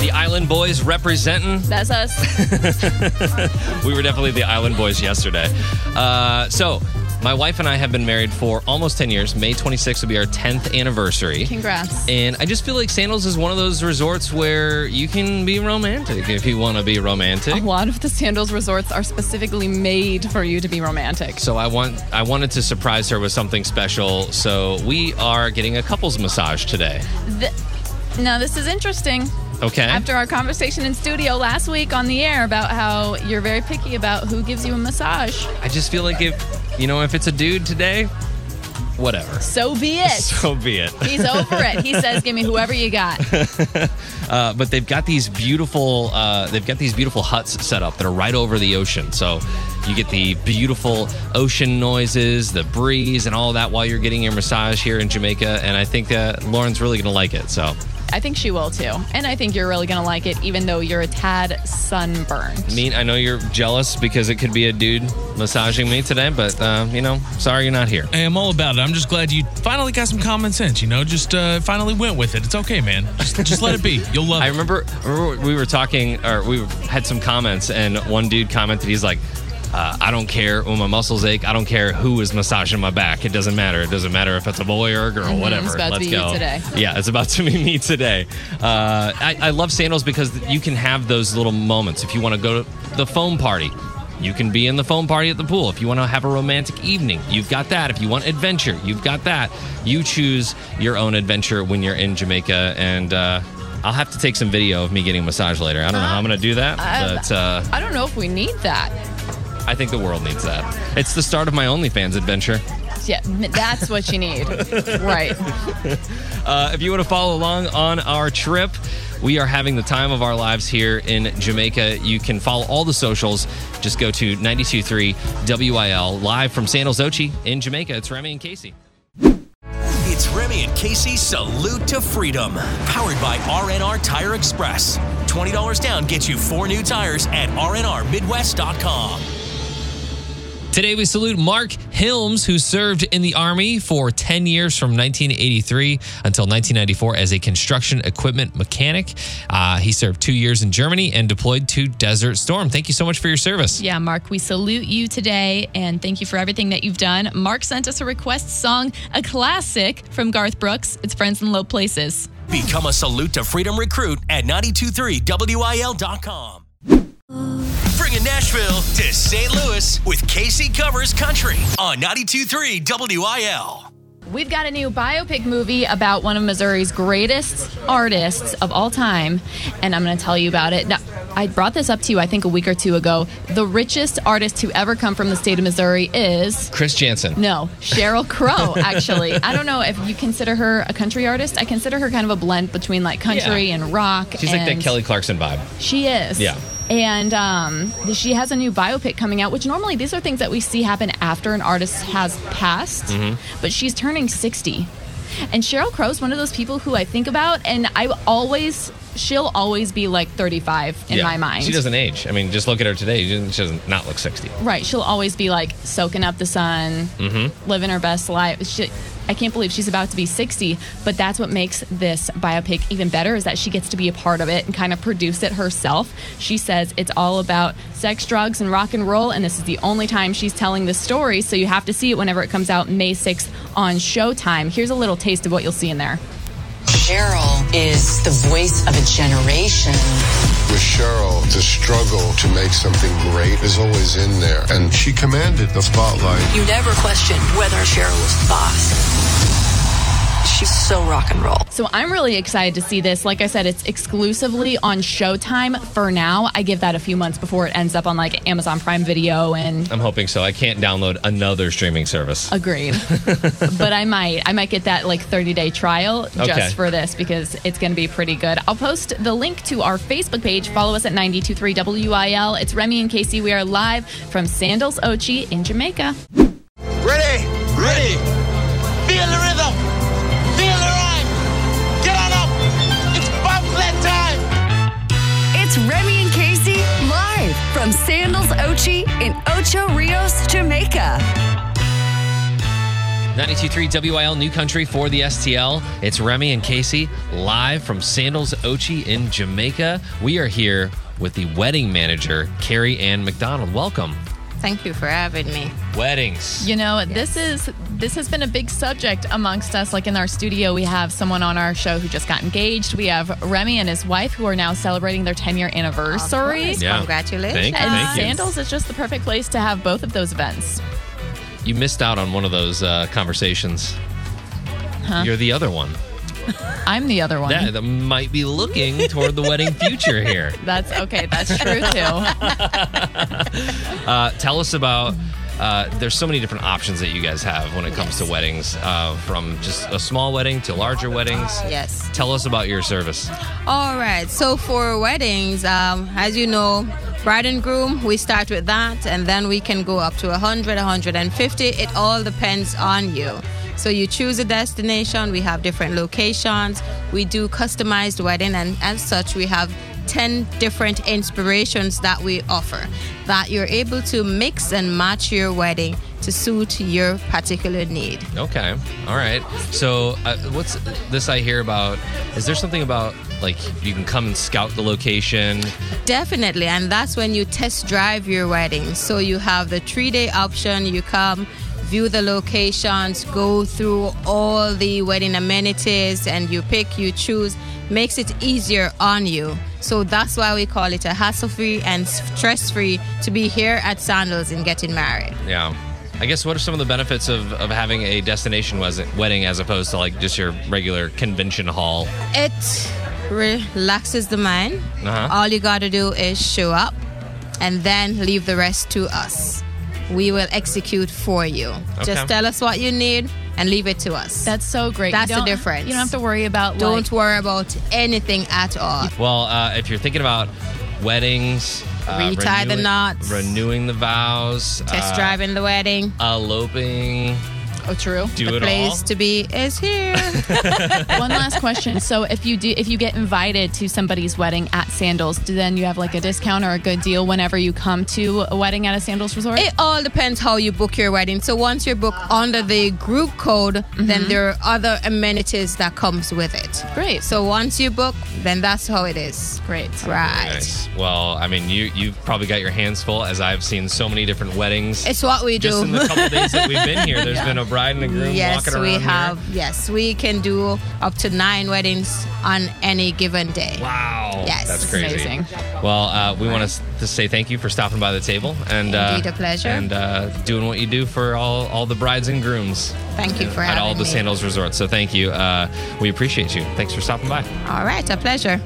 The Island Boys representing. That's us. we were definitely the Island Boys yesterday. Uh, so, my wife and I have been married for almost 10 years. May 26th will be our 10th anniversary. Congrats. And I just feel like Sandals is one of those resorts where you can be romantic if you want to be romantic. A lot of the Sandals resorts are specifically made for you to be romantic. So I want I wanted to surprise her with something special. So we are getting a couples massage today. Th- now, this is interesting. Okay. After our conversation in studio last week on the air about how you're very picky about who gives you a massage, I just feel like if you know if it's a dude today, whatever. so be it. So be it. He's over it. He says, "Give me whoever you got." Uh, but they've got these beautiful uh, they've got these beautiful huts set up that are right over the ocean so you get the beautiful ocean noises the breeze and all that while you're getting your massage here in jamaica and i think uh, lauren's really gonna like it so I think she will too, and I think you're really gonna like it, even though you're a tad sunburned. I mean i know you're jealous because it could be a dude massaging me today but uh, you know sorry you're not here Hey, I'm all about it. I'm just glad you finally got some common sense. You know, just uh, finally went with it. It's okay, man. Just, just let it be. You'll love I it. remember, remember we were talking, or we had some comments, and one dude commented, he's like, uh, I don't care when my muscles ache. I don't care who is massaging my back. It doesn't matter. It doesn't matter if it's a boy or a girl, Mhm, whatever. it's about to Let's be you go. today. Yeah, it's about to be me today. Uh, I, I love sandals because you can have those little moments. If you want to go to the foam party, you can be in the foam party at the pool. If you want to have a romantic evening, you've got that. If you want adventure, you've got that. You choose your own adventure when you're in Jamaica. And uh, I'll have to take some video of me getting a massage later. I don't know how I'm going to do that, Uh, but uh, I don't know if we need that. I think the world needs that. It's the start of my OnlyFans adventure. Yeah, that's what you need. right. Uh, if you want to follow along on our trip, we are having the time of our lives here in Jamaica. You can follow all the socials. Just go to 923 WIL live from San Ochi in Jamaica. It's Remy and Casey. It's Remy and Casey Salute to Freedom, powered by RNR Tire Express. $20 down gets you four new tires at rnrmidwest.com. Today we salute Mark Hilms, who served in the Army for 10 years from 1983 until 1994 as a construction equipment mechanic. Uh, he served two years in Germany and deployed to Desert Storm. Thank you so much for your service. Yeah, Mark, we salute you today and thank you for everything that you've done. Mark sent us a request song, a classic from Garth Brooks. It's Friends in Low Places. Become a Salute to Freedom recruit at 923wil.com. Bringing Nashville to St. Louis with Casey Covers Country on 923 WIL. We've got a new biopic movie about one of Missouri's greatest artists of all time, and I'm going to tell you about it. Now, I brought this up to you, I think, a week or two ago. The richest artist to ever come from the state of Missouri is. Chris Janson. No, Sheryl Crow, actually. I don't know if you consider her a country artist. I consider her kind of a blend between like country Yeah. and rock. She's like that Kelly Clarkson vibe. She is. Yeah. And um, she has a new biopic coming out, which normally these are things that we see happen after an artist has passed, Mhm. but she's turning 60. And Sheryl Crow is one of those people who I think about, and I always, she'll always be like 35 in Yeah. my mind. She doesn't age. I mean, just look at her today. She doesn't, she doesn't not look 60. Right. She'll always be like soaking up the sun, Mm-hmm. living her best life. She, I can't believe she's about to be 60, but that's what makes this biopic even better is that she gets to be a part of it and kind of produce it herself. She says it's all about sex, drugs, and rock and roll, and this is the only time she's telling this story, so you have to see it whenever it comes out May 6th on Showtime. Here's a little taste of what you'll see in there. Sheryl is the voice of a generation. With Sheryl, the struggle to make something great is always in there, and she commanded the spotlight. You never question whether Sheryl was the boss. She's so rock and roll. So I'm really excited to see this. Like I said, it's exclusively on Showtime for now. I give that a few months before it ends up on like Amazon Prime Video and I'm hoping so. I can't download another streaming service. Agreed. but I might. I might get that like 30 day trial Okay. just for this because it's going to be pretty good. I'll post the link to our Facebook page. Follow us at 923 WIL. It's Remy and Casey. We are live from Sandals Ochi in Jamaica. Ready? Ready. From Sandals Ochi in Ocho Rios, Jamaica. 92.3 WIL New Country for the STL. It's Remy and Casey live from Sandals Ochi in Jamaica. We are here with the wedding manager, Carrie Ann McDonald. Welcome. Thank you for having me. Weddings. You know, this is this has been a big subject amongst us. Like in our studio, we have someone on our show who just got engaged. We have Remy and his wife who are now celebrating their 10 year anniversary. course. Yeah. Congratulations. Thank you, and thank you. Sandals is just the perfect place to have both of those events. You missed out on one of those uh, conversations. Huh? You're the other one. I'm the other one. That, that might be looking toward the wedding future here. That's okay. That's true too. Uh, tell us about. Uh, there's so many different options that you guys have when it comes to weddings, uh, from just a small wedding to larger weddings. Yes. Tell us about your service. All right. So for weddings, um, as you know, bride and groom, we start with that, and then we can go up to 100, 150. It all depends on you. So you choose a destination. We have different locations. We do customized wedding, and as such, we have 10 different inspirations that we offer that you're able to mix and match your wedding to suit your particular need. Okay. All right. So, uh, what's this I hear about? Is there something about like you can come and scout the location? Definitely, and that's when you test drive your wedding. So you have the three day option, you come, view the locations, go through all the wedding amenities, and you pick, you choose. Makes it easier on you. So that's why we call it a hassle free and stress free to be here at Sandals and getting married. Yeah. I guess what are some of the benefits of, of having a destination wedding as opposed to like just your regular convention hall? It relaxes the mind. Uh-huh. All you got to do is show up and then leave the rest to us. We will execute for you. Okay. Just tell us what you need and leave it to us. That's so great. That's the difference. you don't have to worry about, Don't like- worry about anything at all. Well, uh, if you're thinking about weddings, uh, Retie the renewing- knots. renewing the vows, Test uh, driving the wedding. eloping. Oh, true. Do the it place all. to be is here. One last question. So if you do if you get invited to somebody's wedding at Sandals, do then you have like a discount or a good deal whenever you come to a wedding at a Sandals resort? It all depends how you book your wedding. So once you're booked under the group code, then mm-hmm. there are other amenities that comes with it. Great. So once you book, then that's how it is. Great. Right. Nice. Well, I mean, you you've probably got your hands full, as I've seen so many different weddings. It's what we Just do. in the couple days that we've been here, there's been a bride and a groom yes, walking around we here. have. Yes, we can do up to nine weddings on any given day. Wow. Yes. That's crazy. Amazing. Well, uh, we want to, say thank you for stopping by the table and Indeed, uh, a pleasure. and uh, doing what you do for all, all the brides and grooms. Thank you for at all the me. Sandals Resorts. So thank you. Uh, we appreciate you. Thanks for stopping by. All right, a pleasure.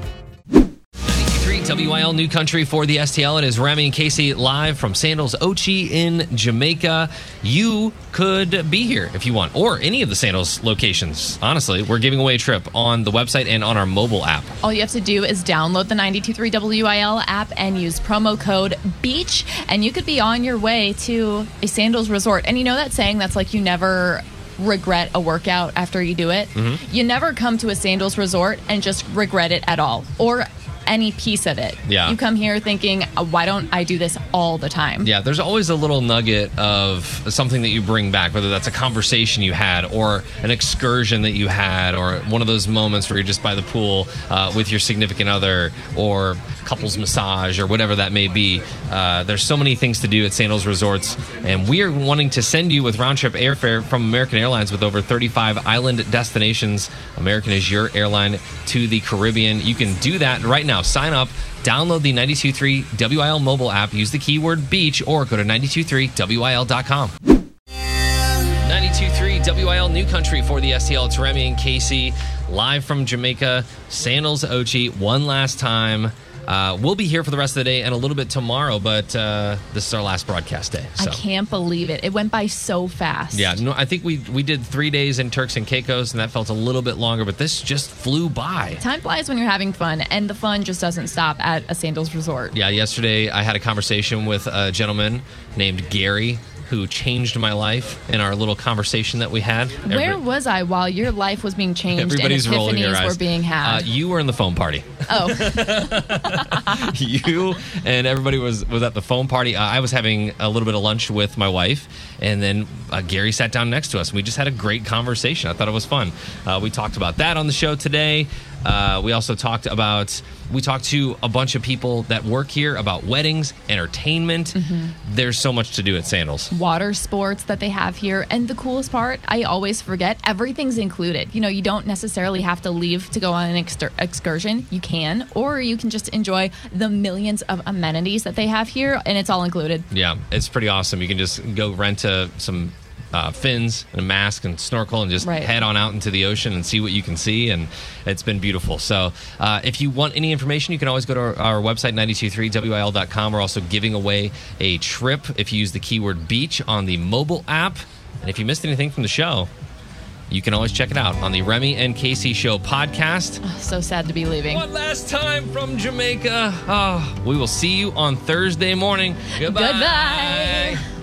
93 WIL New Country for the STL. It is Remy and Casey live from Sandals Ochi in Jamaica. You could be here if you want, or any of the Sandals locations. Honestly, we're giving away a trip on the website and on our mobile app. All you have to do is download the 923 WIL app and use promo code BEACH, and you could be on your way to a Sandals resort. And you know that saying that's like you never regret a workout after you do it? Mhm. You never come to a Sandals resort and just regret it at all or any piece of it. Yeah. You come here thinking, "Uh, why don't I do this all the time? Yeah, there's always a little nugget of something that you bring back, whether that's a conversation you had, or an excursion that you had, or one of those moments where you're just by the pool uh, with your significant other, or couples massage, or whatever that may be. Uh, there's so many things to do at Sandals Resorts, and we are wanting to send you with round trip airfare from American Airlines with over 35 island destinations. American is your airline to the Caribbean. You can do that right now. Sign up. Download the 923 WIL mobile app, use the keyword beach, or go to 923WIL.com. 923 WIL New Country for the STL. It's Remy and Casey live from Jamaica, Sandals Ochi, one last time. Uh, we'll be here for the rest of the day and a little bit tomorrow, but uh, this is our last broadcast day. I can't believe it. It went by so fast. Yeah, no, I think we we did three days in Turks and Caicos, and that felt a little bit longer, but this just flew by. Time flies when you're having fun, and the fun just doesn't stop at a Sandals resort. Yeah, yesterday I had a conversation with a gentleman named Gary who changed my life in our little conversation that we had. Where Every- was I while your life was being changed Everybody's and rolling epiphanies eyes. were being had? Uh, you were in the phone party. oh, you and everybody was was at the phone party. Uh, I was having a little bit of lunch with my wife, and then uh, Gary sat down next to us, and we just had a great conversation. I thought it was fun. Uh, we talked about that on the show today. Uh, we also talked about we talked to a bunch of people that work here about weddings, entertainment. There's so much to do at Sandals. water sports that they have here. And the coolest part, I always forget, everything's included. You know, you don't necessarily have to leave to go on an exter- excursion. You can, or you can just enjoy the millions of amenities that they have here, and it's all included. Yeah, it's pretty awesome. You can just go rent uh, some uh, fins and a mask and snorkel and just Right. head on out into the ocean and see what you can see. And it's been beautiful. So uh, if you want any information, you can always go to our, our website, 923wil.com. We're also giving away a trip if you use the keyword beach on the mobile app. And if you missed anything from the show, you can always check it out on the Remy and Casey Show podcast. So sad to be leaving. One last time from Jamaica. Oh, we will see you on Thursday morning. Goodbye. Goodbye.